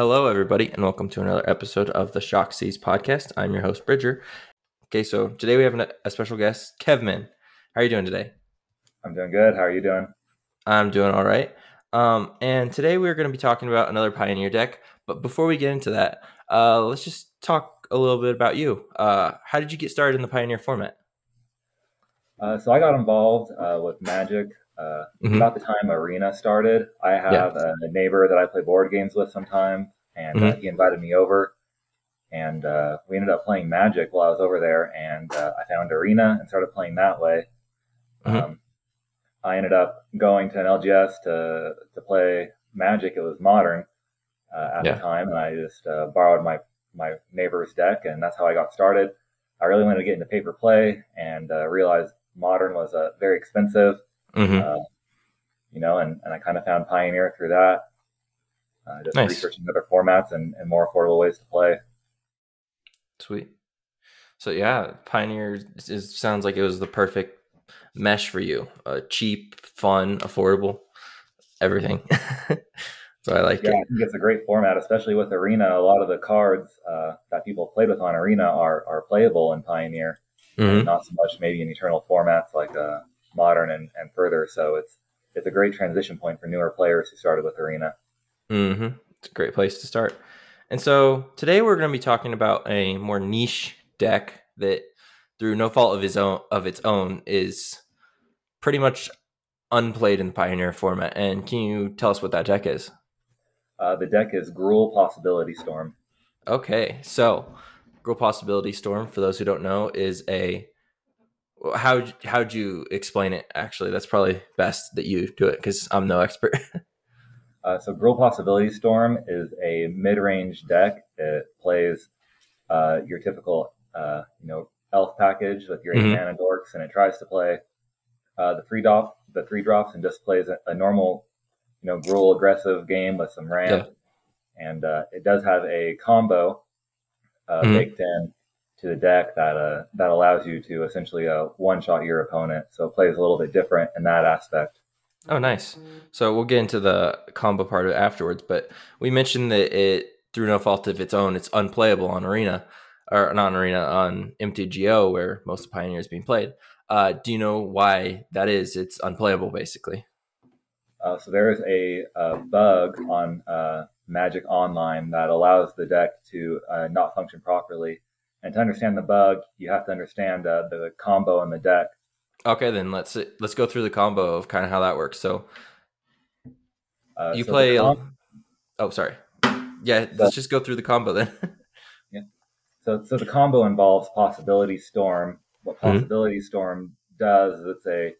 Hello, everybody, and welcome to another episode of the Shock Seas podcast. I'm your host, Bridger. Okay, so today we have an, a special guest, Kevman. How are you doing today? I'm doing good. How are you doing? I'm doing all right. Um, and today we're going to be talking about another Pioneer deck. But before we get into that, uh, let's just talk a little bit about you. Uh, how did you get started in the Pioneer format? Uh, so I got involved uh, with Magic uh, mm-hmm. about the time Arena started. I have yeah. a, neighbor that I play board games with sometimes, and uh, mm-hmm. he invited me over and uh, we ended up playing Magic while I was over there, and uh, I found Arena and started playing that way. Mm-hmm. Um, I ended up going to an LGS to to play Magic. It was Modern uh, at yeah. the time, and I just uh, borrowed my my neighbor's deck, and that's how I got started. I really wanted to get into paper play, and uh, realized Modern was uh, very expensive. Mm-hmm. you know, and, and I kind of found Pioneer through that. just nice. researching other formats and, and more affordable ways to play. Sweet. So yeah, Pioneer is, sounds like it was the perfect mesh for you. Uh, cheap, fun, affordable, everything. so I like yeah, it. I think it's a great format, especially with Arena. A lot of the cards uh, that people played with on Arena are are playable in Pioneer, mm-hmm. not so much maybe in Eternal formats like uh, Modern and, and further. So it's it's a great transition point for newer players who started with Arena. Mm-hmm. It's a great place to start. And so today we're going to be talking about a more niche deck that, through no fault of his own of its own, is pretty much unplayed in the Pioneer format. And can you tell us what that deck is? Uh, the deck is Gruul Possibility Storm. Okay, so Gruul Possibility Storm, for those who don't know, is a how how'd you explain it? Actually, that's probably best that you do it because I'm no expert. Uh, so Gruul Possibility Storm is a mid-range deck. It plays uh, your typical, uh, you know, elf package with your mm-hmm. eight mana dorks, and it tries to play uh, the three drop, the three drops, and just plays a, a normal, you know, Gruul aggressive game with some ramp. Yeah. And uh, it does have a combo uh, mm-hmm. baked in to the deck that that allows you to essentially one shot your opponent. So it plays a little bit different in that aspect. Oh, nice. So we'll get into the combo part of it afterwards, but we mentioned that it, through no fault of its own, it's unplayable on Arena, or not on Arena, on MTGO, where most of Pioneer is being played. Uh, do you know why that is? It's unplayable, basically. Uh, so there is a, a bug on uh, Magic Online that allows the deck to uh, not function properly. And to understand the bug, you have to understand uh, the combo in the deck. Okay, then let's let's go through the combo of kind of how that works. So uh, you so play. Com- oh, sorry. Yeah, let's just go through the combo then. yeah. So so the combo involves Possibility Storm. What mm-hmm. Possibility mm-hmm. Storm does is it's a,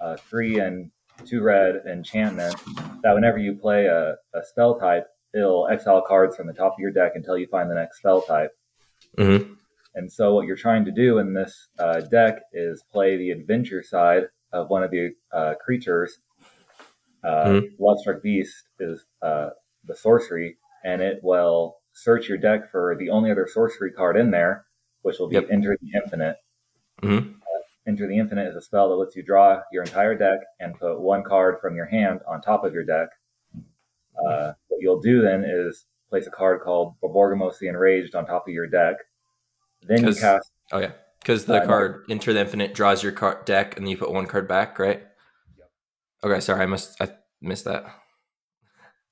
a, three and two red enchantment that whenever you play a, a spell type, it'll exile cards from the top of your deck until you find the next spell type. Mm-hmm. And so what you're trying to do in this uh, deck is play the adventure side of one of the uh, creatures. Uh, mm-hmm. Beast is uh, the sorcery, and it will search your deck for the only other sorcery card in there, which will be yep. Enter the Infinite. Mm-hmm. Uh, Enter the Infinite is a spell that lets you draw your entire deck and put one card from your hand on top of your deck. Uh, what you'll do then is place a card called Borborygmos the Enraged on top of your deck then you cast. Oh yeah, because the uh, card Enter the Infinite draws your card deck, and then you put one card back, right? Yep. Okay, sorry, I must I missed that.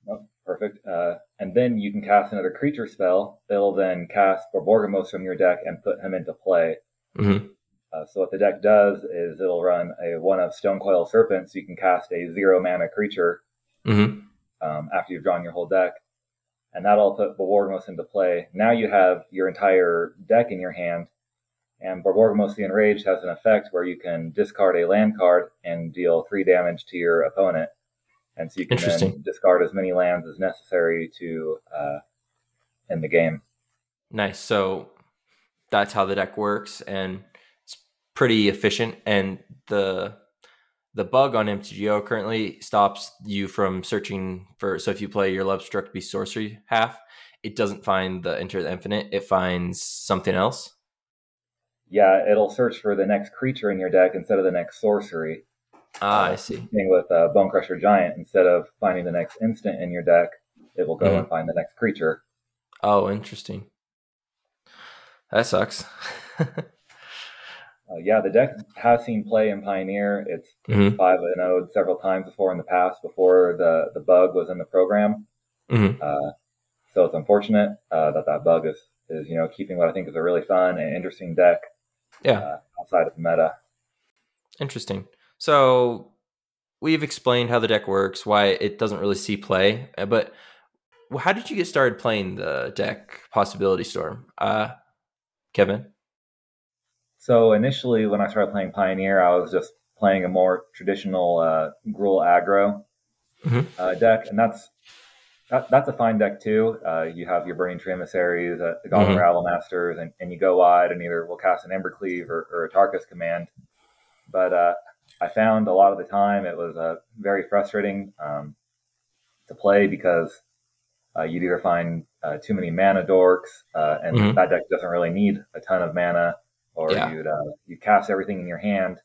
Oh, perfect. Uh, and then you can cast another creature spell. It'll then cast Borborygmos from your deck and put him into play. Mm-hmm. Uh, so what the deck does is it'll run a one of Stonecoil Serpent, so you can cast a zero mana creature mm-hmm. um, after you've drawn your whole deck and that'll put Borborygmos into play. Now you have your entire deck in your hand, and Borborygmos the Enraged has an effect where you can discard a land card and deal three damage to your opponent. And so you can then discard as many lands as necessary to uh, end the game. Nice. So that's how the deck works, and it's pretty efficient. And the the bug on MTGO currently stops you from searching for. So if you play your Love Lovestruck Beast Sorcery half, it doesn't find the Enter the Infinite. It finds something else. Yeah, it'll search for the next creature in your deck instead of the next sorcery. Ah, uh, I see. Thing with uh, Bonecrusher Giant, instead of finding the next instant in your deck, it will go Mhm. and find the next creature. Oh, interesting. That sucks. Uh, yeah, the deck has seen play in Pioneer. It's Mhm. five and zero several times before in the past, before the the bug was in the program. Mhm. Uh, so it's unfortunate uh, that that bug is is you know keeping what I think is a really fun and interesting deck Yeah. uh, outside of the meta. Interesting. So we've explained how the deck works, why it doesn't really see play, uh, but how did you get started playing the deck Possibility Storm, uh, Kevin? So initially, when I started playing Pioneer, I was just playing a more traditional uh, Gruul aggro Mhm. uh, deck, and that's that, that's a fine deck too. Uh, you have your Burning Tree Emissaries, uh, the Goblin Mhm. Rabble Masters, and, and you go wide and either will cast an Embercleave or, or Atarka's command. But uh, I found a lot of the time it was uh, very frustrating um, to play because uh, you'd either find uh, too many mana dorks, uh, and Mhm. that deck doesn't really need a ton of mana, or Yeah. you'd uh, you cast everything in your hand,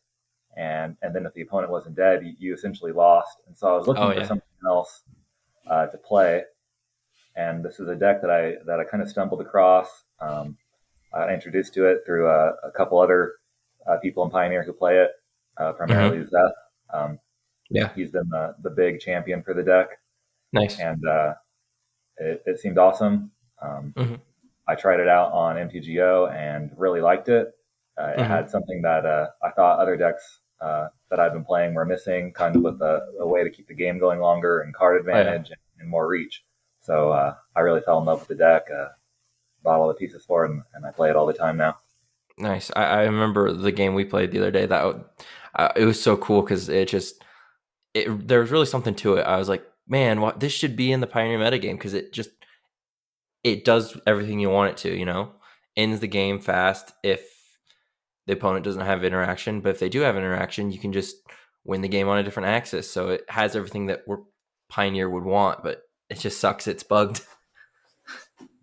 and and then if the opponent wasn't dead, you, you essentially lost. And so I was looking Oh, for yeah. something else uh, to play, and this is a deck that I that I kind of stumbled across. Um, I got introduced to it through uh, a couple other uh, people in Pioneer who play it, uh, primarily Zeth. Um, Mm-hmm. Yeah. he's been the the big champion for the deck Nice. and uh, it, it seemed awesome. Um, Mhm. I tried it out on MTGO and really liked it. Uh, it Mhm. had something that uh, I thought other decks uh, that I've been playing were missing, kind of with a, a way to keep the game going longer and card Oh, yeah. advantage and, and more reach. So uh, I really fell in love with the deck. Uh, bought all the pieces for it, and, and I play it all the time now. Nice. I, I remember the game we played the other day. That uh, it was so cool because it just it there was really something to it. I was like, man, what this should be in the Pioneer meta game because it just it does everything you want it to. You know, ends the game fast if the opponent doesn't have interaction, but if they do have interaction, you can just win the game on a different axis. So it has everything that we're Pioneer would want, but it just sucks. It's bugged.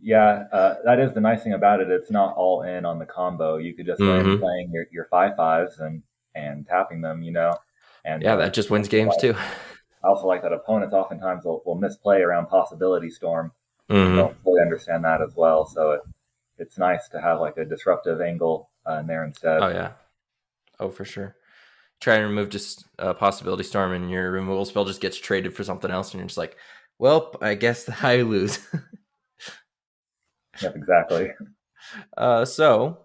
Yeah, uh, that is the nice thing about it. It's not all in on the combo. You could just Mhm. playing your, your five fives and and tapping them, you know. And Yeah, uh, that just wins games too. I also like that opponents oftentimes will, will misplay around possibility storm. Mhm. Don't fully understand that as well. So it, it's nice to have like a disruptive angle uh, in there instead. Oh yeah. Oh for sure. Try and remove just a possibility storm, and your removal spell just gets traded for something else, and you're just like, "Well, I guess I lose." Yep, exactly. uh, so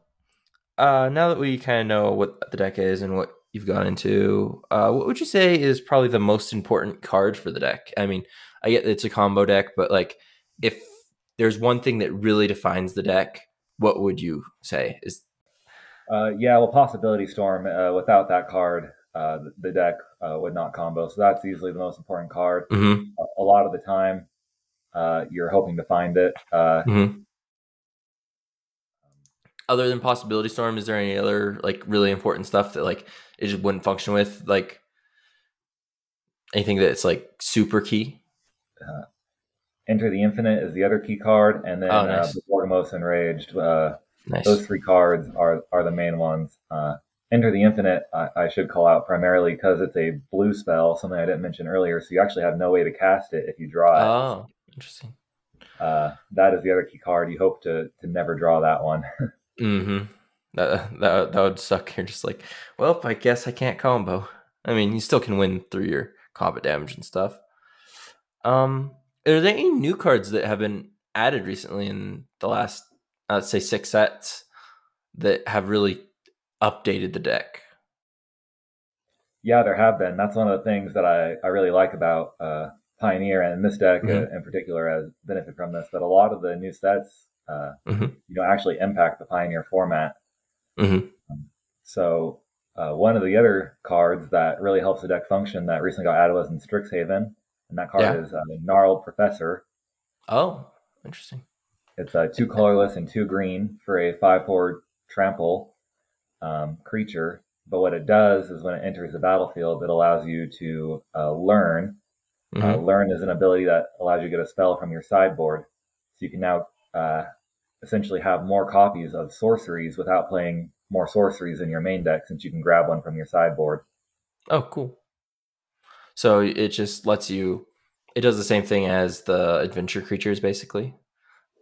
uh, now that we kind of know what the deck is and what you've gone into, uh, what would you say is probably the most important card for the deck? I mean, I get it's a combo deck, but like, if there's one thing that really defines the deck, what would you say is? Uh, yeah, well, possibility storm. Uh, without that card, uh, the, deck uh, would not combo. So that's easily the most important card. Mhm, A, a lot of the time, uh, you're hoping to find it. Uh, mhm. Other than possibility storm, is there any other like really important stuff that like it just wouldn't function with? Like anything that's like super key? Enter the Infinite is the other key card, and then Oh, nice. uh, Borgamos Enraged. Uh, Nice. those three cards are are the main ones. Uh, Enter the Infinite, I, I should call out primarily because it's a blue spell, something I didn't mention earlier. So you actually have no way to cast it if you draw it. Oh, interesting. Uh, that is the other key card. You hope to to never draw that one. Mm-hmm. That that that would suck. You're just like, well, I guess I can't combo. I mean, you still can win through your combat damage and stuff. Um, are there any new cards that have been added recently in the last, let's say, six sets that have really updated the deck? yeah, there have been. That's one of the things that I, I really like about uh, Pioneer and this deck Mhm. uh, in particular has benefit from this. That a lot of the new sets, uh, Mhm. you know, actually impact the Pioneer format. Mhm. So uh, one of the other cards that really helps the deck function that recently got added was in Strixhaven, and that card Yeah. is uh, Gnarled Professor. Oh, interesting. It's uh, two colorless and two green for a five-four trample um, creature. But what it does is when it enters the battlefield, it allows you to uh, learn. Uh, Mhm. learn is an ability that allows you to get a spell from your sideboard. So you can now uh, essentially have more copies of sorceries without playing more sorceries in your main deck since you can grab one from your sideboard. Oh, cool. So it just lets you. it does the same thing as the adventure creatures basically,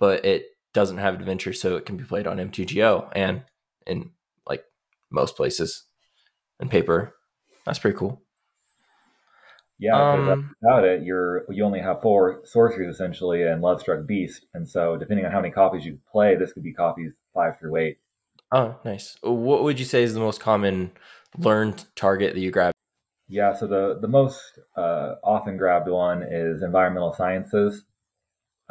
but it doesn't have adventure, so it can be played on MTGO and in like most places and paper. That's pretty cool. Yeah, because um, without it, you're you only have four sorceries essentially and Lovestruck Beast, and so depending on how many copies you play, this could be copies five through eight. Oh, nice. What would you say is the most common learned target that you grab? Yeah, so the the most uh, often grabbed one is environmental sciences,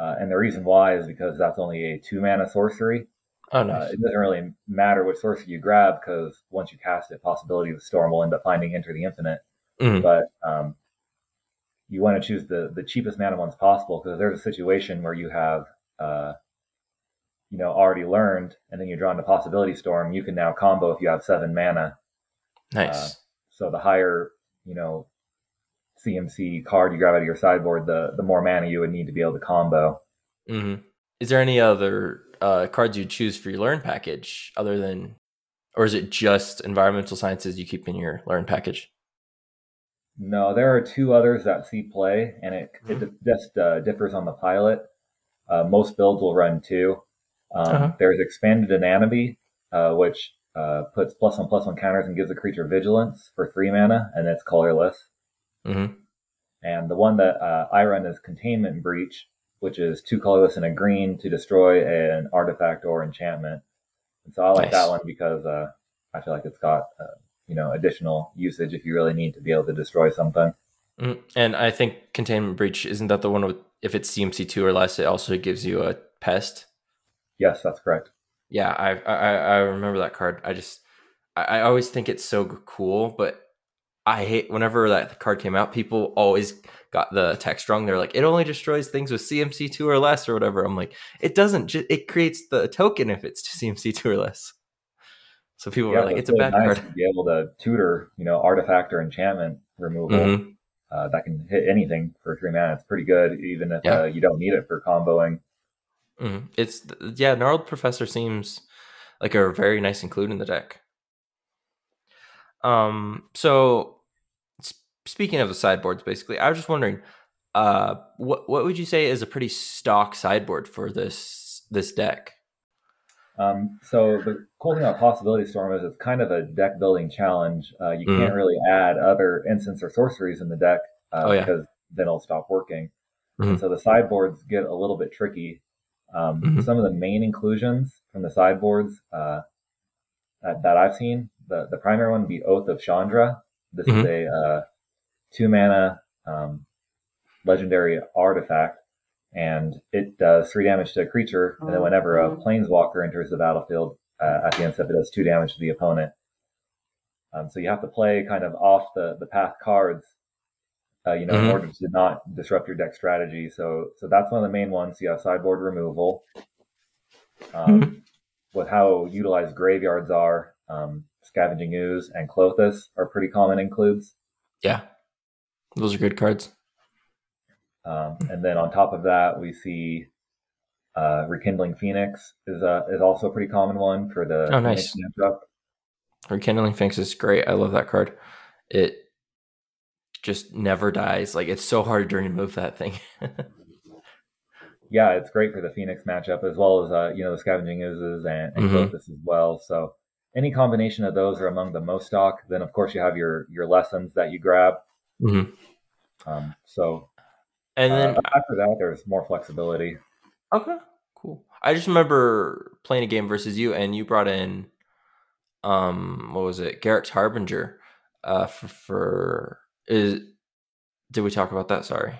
uh, and the reason why is because that's only a two mana sorcery. Oh, nice. Uh, it doesn't really matter which sorcery you grab because once you cast it, possibility of the storm will end up finding enter the infinite. Mm-hmm. But um, you want to choose the the cheapest mana ones possible because there's a situation where you have uh, you know already learned and then you're drawn to possibility storm you can now combo if you have seven mana nice uh, so the higher you know cmc card you grab out of your sideboard the the more mana you would need to be able to combo mm-hmm. is there any other uh, cards you choose for your learn package other than or is it just environmental sciences you keep in your learn package no, there are two others that see play, and it mm-hmm. it just uh, differs on the pilot. Uh, most builds will run two. Um, uh-huh. There's expanded anatomy, uh, which uh, puts plus one plus one counters and gives a creature vigilance for three mana, and it's colorless. Mm-hmm. And the one that uh, I run is containment breach, which is two colorless and a green to destroy an artifact or enchantment. And so I like nice. that one because uh, I feel like it's got you know additional usage if you really need to be able to destroy something. Mm, and I think containment breach isn't that the one with if it's CMC two or less, it also gives you a pest. Yes, that's correct. Yeah, I I, I remember that card. I just I, I always think it's so cool, but I hate whenever that card came out. People always got the text wrong. They're like, it only destroys things with CMC two or less or whatever. I'm like, it doesn't. it creates the token if it's CMC two or less. So people yeah, were like, it's, it's a bad nice card. To be able to tutor, you know, artifact or enchantment removal mm-hmm. uh, that can hit anything for three mana. It's pretty good, even if yeah. uh, you don't need it for comboing. Mm-hmm. It's yeah, gnarled professor seems like a very nice include in the deck. Um, so speaking of the sideboards, basically, I was just wondering, uh, what what would you say is a pretty stock sideboard for this this deck? Um, so the cool thing about Possibility Storm is it's kind of a deck building challenge. Uh, you mm-hmm. can't really add other instants or sorceries in the deck uh, oh, yeah. because then it'll stop working. Mm-hmm. so the sideboards get a little bit tricky. Um, mm-hmm. Some of the main inclusions from the sideboards uh, that, that, I've seen, the, the primary one would be Oath of Chandra. This is mm-hmm. a uh, two mana um, legendary artifact and it does three damage to a creature. And then whenever a oh. planeswalker enters the battlefield uh, at the end step, it does two damage to the opponent. Um, so you have to play kind of off the, the path cards, uh, you know, mm-hmm. in order to not disrupt your deck strategy. So so that's one of the main ones. You have sideboard removal. Um, mm-hmm. With how utilized graveyards are, um, Scavenging Ooze and Klothys are pretty common includes. Yeah, those are good cards. Um, and then on top of that, we see uh, Rekindling Phoenix is a, is also a pretty common one for the oh nice Rekindling Phoenix is great. I love that card. It just never dies. Like it's so hard to remove that thing. yeah, it's great for the Phoenix matchup as well as uh, you know the Scavenging Oozes and, and mm-hmm. as well. So any combination of those are among the most stock. Then of course you have your your lessons that you grab. Mm-hmm. Um, so and then uh, after that, there's more flexibility. Okay, cool. I just remember playing a game versus you, and you brought in, um, what was it, Garruk's Harbinger, uh, for, for is. Did we talk about that? Sorry.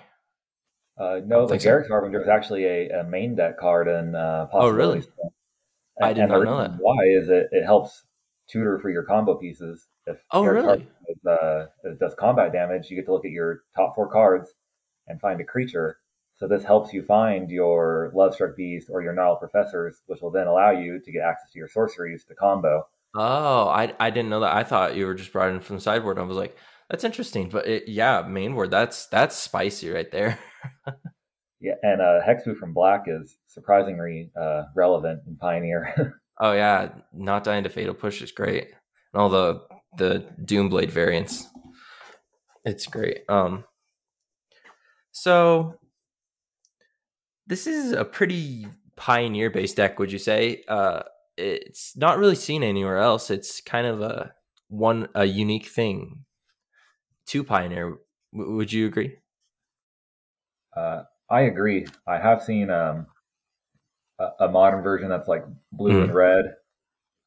Uh, no, the Garruk's so. Harbinger is actually a, a, main deck card in uh, Oh, really? And, I did not know that. Why is it? It helps tutor for your combo pieces. If oh, really? Is, uh, does combat damage, you get to look at your top four cards and find a creature. So this helps you find your Lovestruck Beast or your Gnarled Professors, which will then allow you to get access to your sorceries to combo. Oh, I, I didn't know that. I thought you were just brought in from the sideboard. I was like, that's interesting. But it, yeah, main board, that's that's spicy right there. yeah, and uh, Hexproof from Black is surprisingly uh, relevant in Pioneer. oh yeah, not dying to fatal push is great, and all the the Doomblade variants. It's great. Um, So this is a pretty pioneer based deck, would you say? Uh, it's not really seen anywhere else. It's kind of a one a unique thing to pioneer. W- would you agree? Uh, I agree. I have seen um, a, a, modern version that's like blue mm. and red,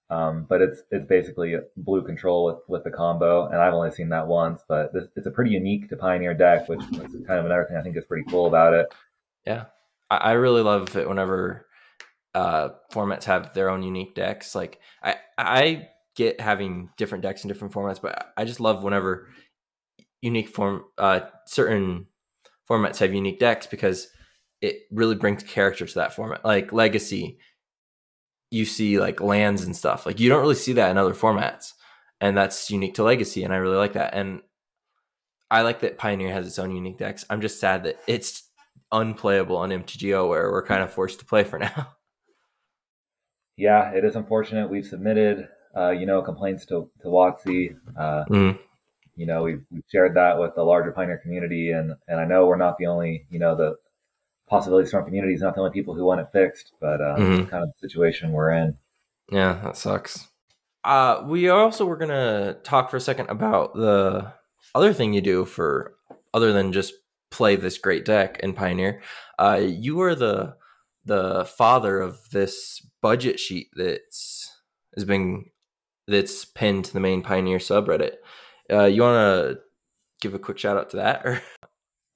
um, but it's it's basically blue control with, with the combo, and I've only seen that once. But this, it's a pretty unique to Pioneer deck, which is kind of another thing I think is pretty cool about it. Yeah, I, I really love it whenever uh, formats have their own unique decks. Like I I get having different decks in different formats, but I just love whenever unique form uh, certain formats have unique decks because it really brings character to that format. Like Legacy, you see like lands and stuff. Like you don't really see that in other formats. And that's unique to Legacy. And I really like that. And I like that Pioneer has its own unique decks. I'm just sad that it's unplayable on MTGO where we're kind of forced to play for now. Yeah, it is unfortunate. We've submitted, uh, you know, complaints to, to WotC. Uh, mm. You know, we've, we've shared that with the larger Pioneer community. And, and I know we're not the only, you know, the, possibility storm community is not the only people who want it fixed, but uh, mm-hmm. kind of the situation we're in. Yeah, that sucks. Uh, we also were gonna talk for a second about the other thing you do for other than just play this great deck in Pioneer. Uh, you are the the father of this budget sheet that's has been that's pinned to the main Pioneer subreddit. Uh, you want to give a quick shout out to that, or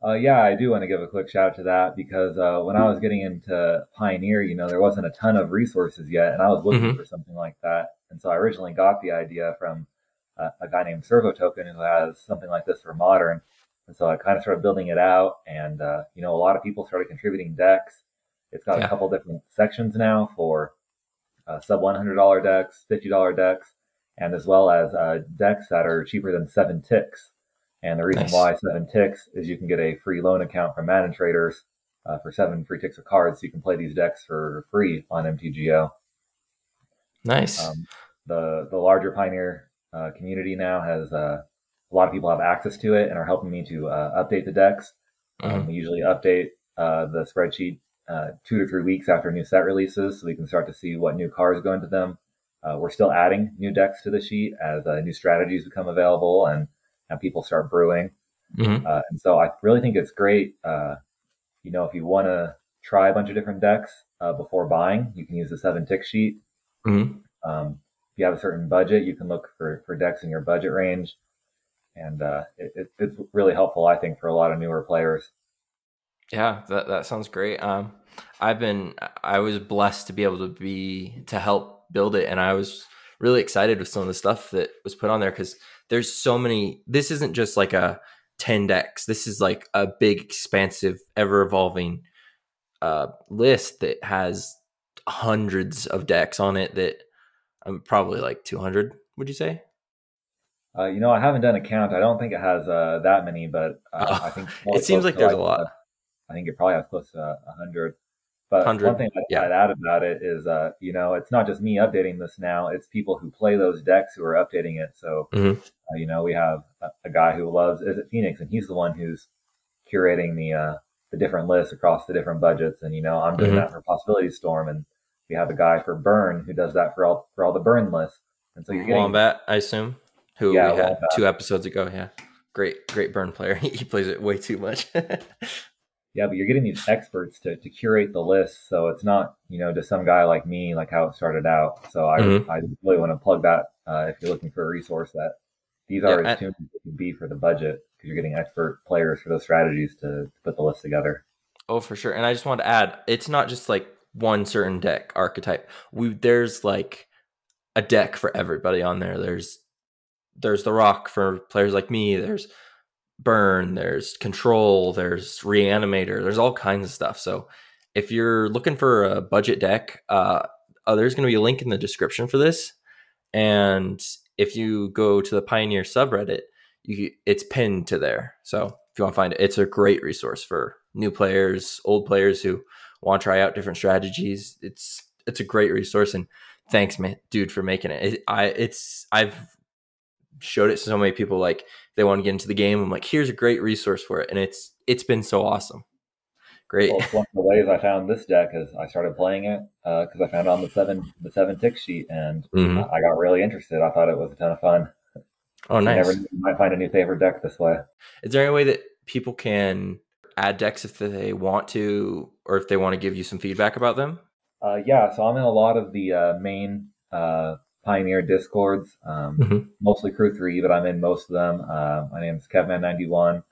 uh, yeah, I do want to give a quick shout out to that because uh, when I was getting into Pioneer, you know, there wasn't a ton of resources yet, and I was looking mm-hmm. for something like that. And so I originally got the idea from uh, a guy named Servo Token who has something like this for Modern. And so I kind of started building it out, and uh, you know, a lot of people started contributing decks. It's got yeah. a couple different sections now for uh, sub one hundred dollar decks, fifty dollar decks, and as well as uh, decks that are cheaper than seven ticks. And the reason nice. why seven ticks is you can get a free loan account from ManaTraders uh, for seven free ticks of cards. So you can play these decks for free on MTGO. Nice. Um, the the larger Pioneer uh, community now has uh, a lot of people have access to it and are helping me to uh, update the decks. Um, mm-hmm. Um, we usually update uh, the spreadsheet uh, two to three weeks after new set releases, so we can start to see what new cards go into them. We're still adding new decks to the sheet as new strategies become available and and people start brewing. Mm-hmm. Uh, and so I really think it's great. Uh, you know, if you want to try a bunch of different decks uh, before buying, you can use the seven tick sheet. Mm-hmm. Um, if you have a certain budget, you can look for, for decks in your budget range. And uh, it, it, it's really helpful, I think, for a lot of newer players. Yeah, that, that sounds great. Um, I've been, I was blessed to be able to be, to help build it. And I was really excited with some of the stuff that was put on there because there's so many. This isn't just like a 10 decks. This is like a big, expansive, ever evolving uh, list that has hundreds of decks on it that I'm probably like 200, would you say? Uh, you know, I haven't done a count. I don't think it has uh, that many, but uh, oh, I think it seems like there's like, a lot. I think it probably has close to 100. But 100, one thing I yeah. find out about it is, uh, you know, it's not just me updating this now; it's people who play those decks who are updating it. So, mm-hmm. uh, you know, we have a, a, guy who loves is it Phoenix, and he's the one who's curating the uh, the different lists across the different budgets. And you know, I'm doing mm-hmm. that for Possibility Storm, and we have a guy for Burn who does that for all for all the Burn lists. And so you're getting Wombat, I assume, who yeah, we had Wombat. two episodes ago. Yeah, great, great Burn player. he plays it way too much. Yeah, but you're getting these experts to, to curate the list. So it's not, you know, just some guy like me, like how it started out. So I, mm-hmm. I really want to plug that uh, if you're looking for a resource that these are yeah, as tuned as they can be for the budget because you're getting expert players for those strategies to, to put the list together. Oh, for sure. And I just want to add, it's not just like one certain deck archetype. We there's like a deck for everybody on there. There's there's the rock for players like me. There's burn, there's control, there's reanimator, there's all kinds of stuff. So if you're looking for a budget deck, uh, uh there's going to be a link in the description for this. And if you go to the Pioneer subreddit, you, it's pinned to there. So if you want to find it, it's a great resource for new players, old players who want to try out different strategies. It's it's a great resource, and thanks, man, dude, for making it. it I it's I've showed it to so many people like they want to get into the game i'm like here's a great resource for it and it's it's been so awesome. Great. Well, one of the ways I found this deck is I started playing it uh, because uh, I found it on the seven the seven tick sheet, and mm-hmm. I got really interested. I thought it was a ton of fun. Oh, nice! You might find a new favorite deck this way. Is there any way that people can add decks if they want to, or if they want to give you some feedback about them? Uh, yeah, so I'm in a lot of the uh, main uh, Pioneer discords, um, mm-hmm. mostly Crew Three, but I'm in most of them. Uh, my name is Kevman91.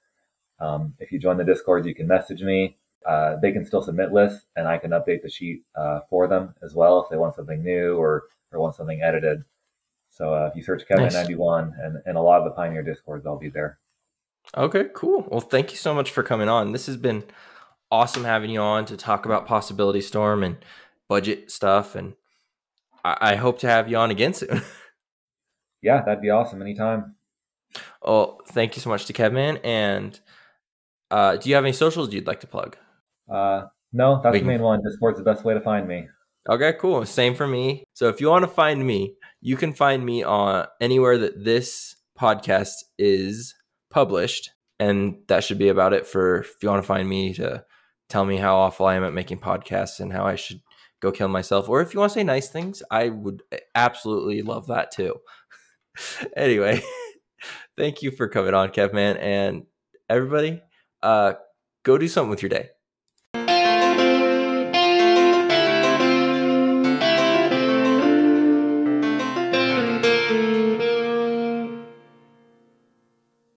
Um, if you join the Discord, you can message me. Uh, they can still submit lists, and I can update the sheet uh, for them as well if they want something new or or want something edited. So uh, if you search Kevman91 nice. and, and a lot of the Pioneer Discords, I'll be there. Okay, cool. Well, thank you so much for coming on. This has been awesome having you on to talk about Possibility Storm and budget stuff. And I, I hope to have you on again soon. yeah, that'd be awesome anytime. Well, thank you so much to Kevman. And uh, do you have any socials you'd like to plug? Uh, no, that's the main one. Discord's the best way to find me. Okay, cool. Same for me. So if you want to find me, you can find me on anywhere that this podcast is published. And that should be about it for if you want to find me to tell me how awful I am at making podcasts and how I should go kill myself. Or if you want to say nice things, I would absolutely love that too. anyway, thank you for coming on, Kevman. And everybody, uh, go do something with your day.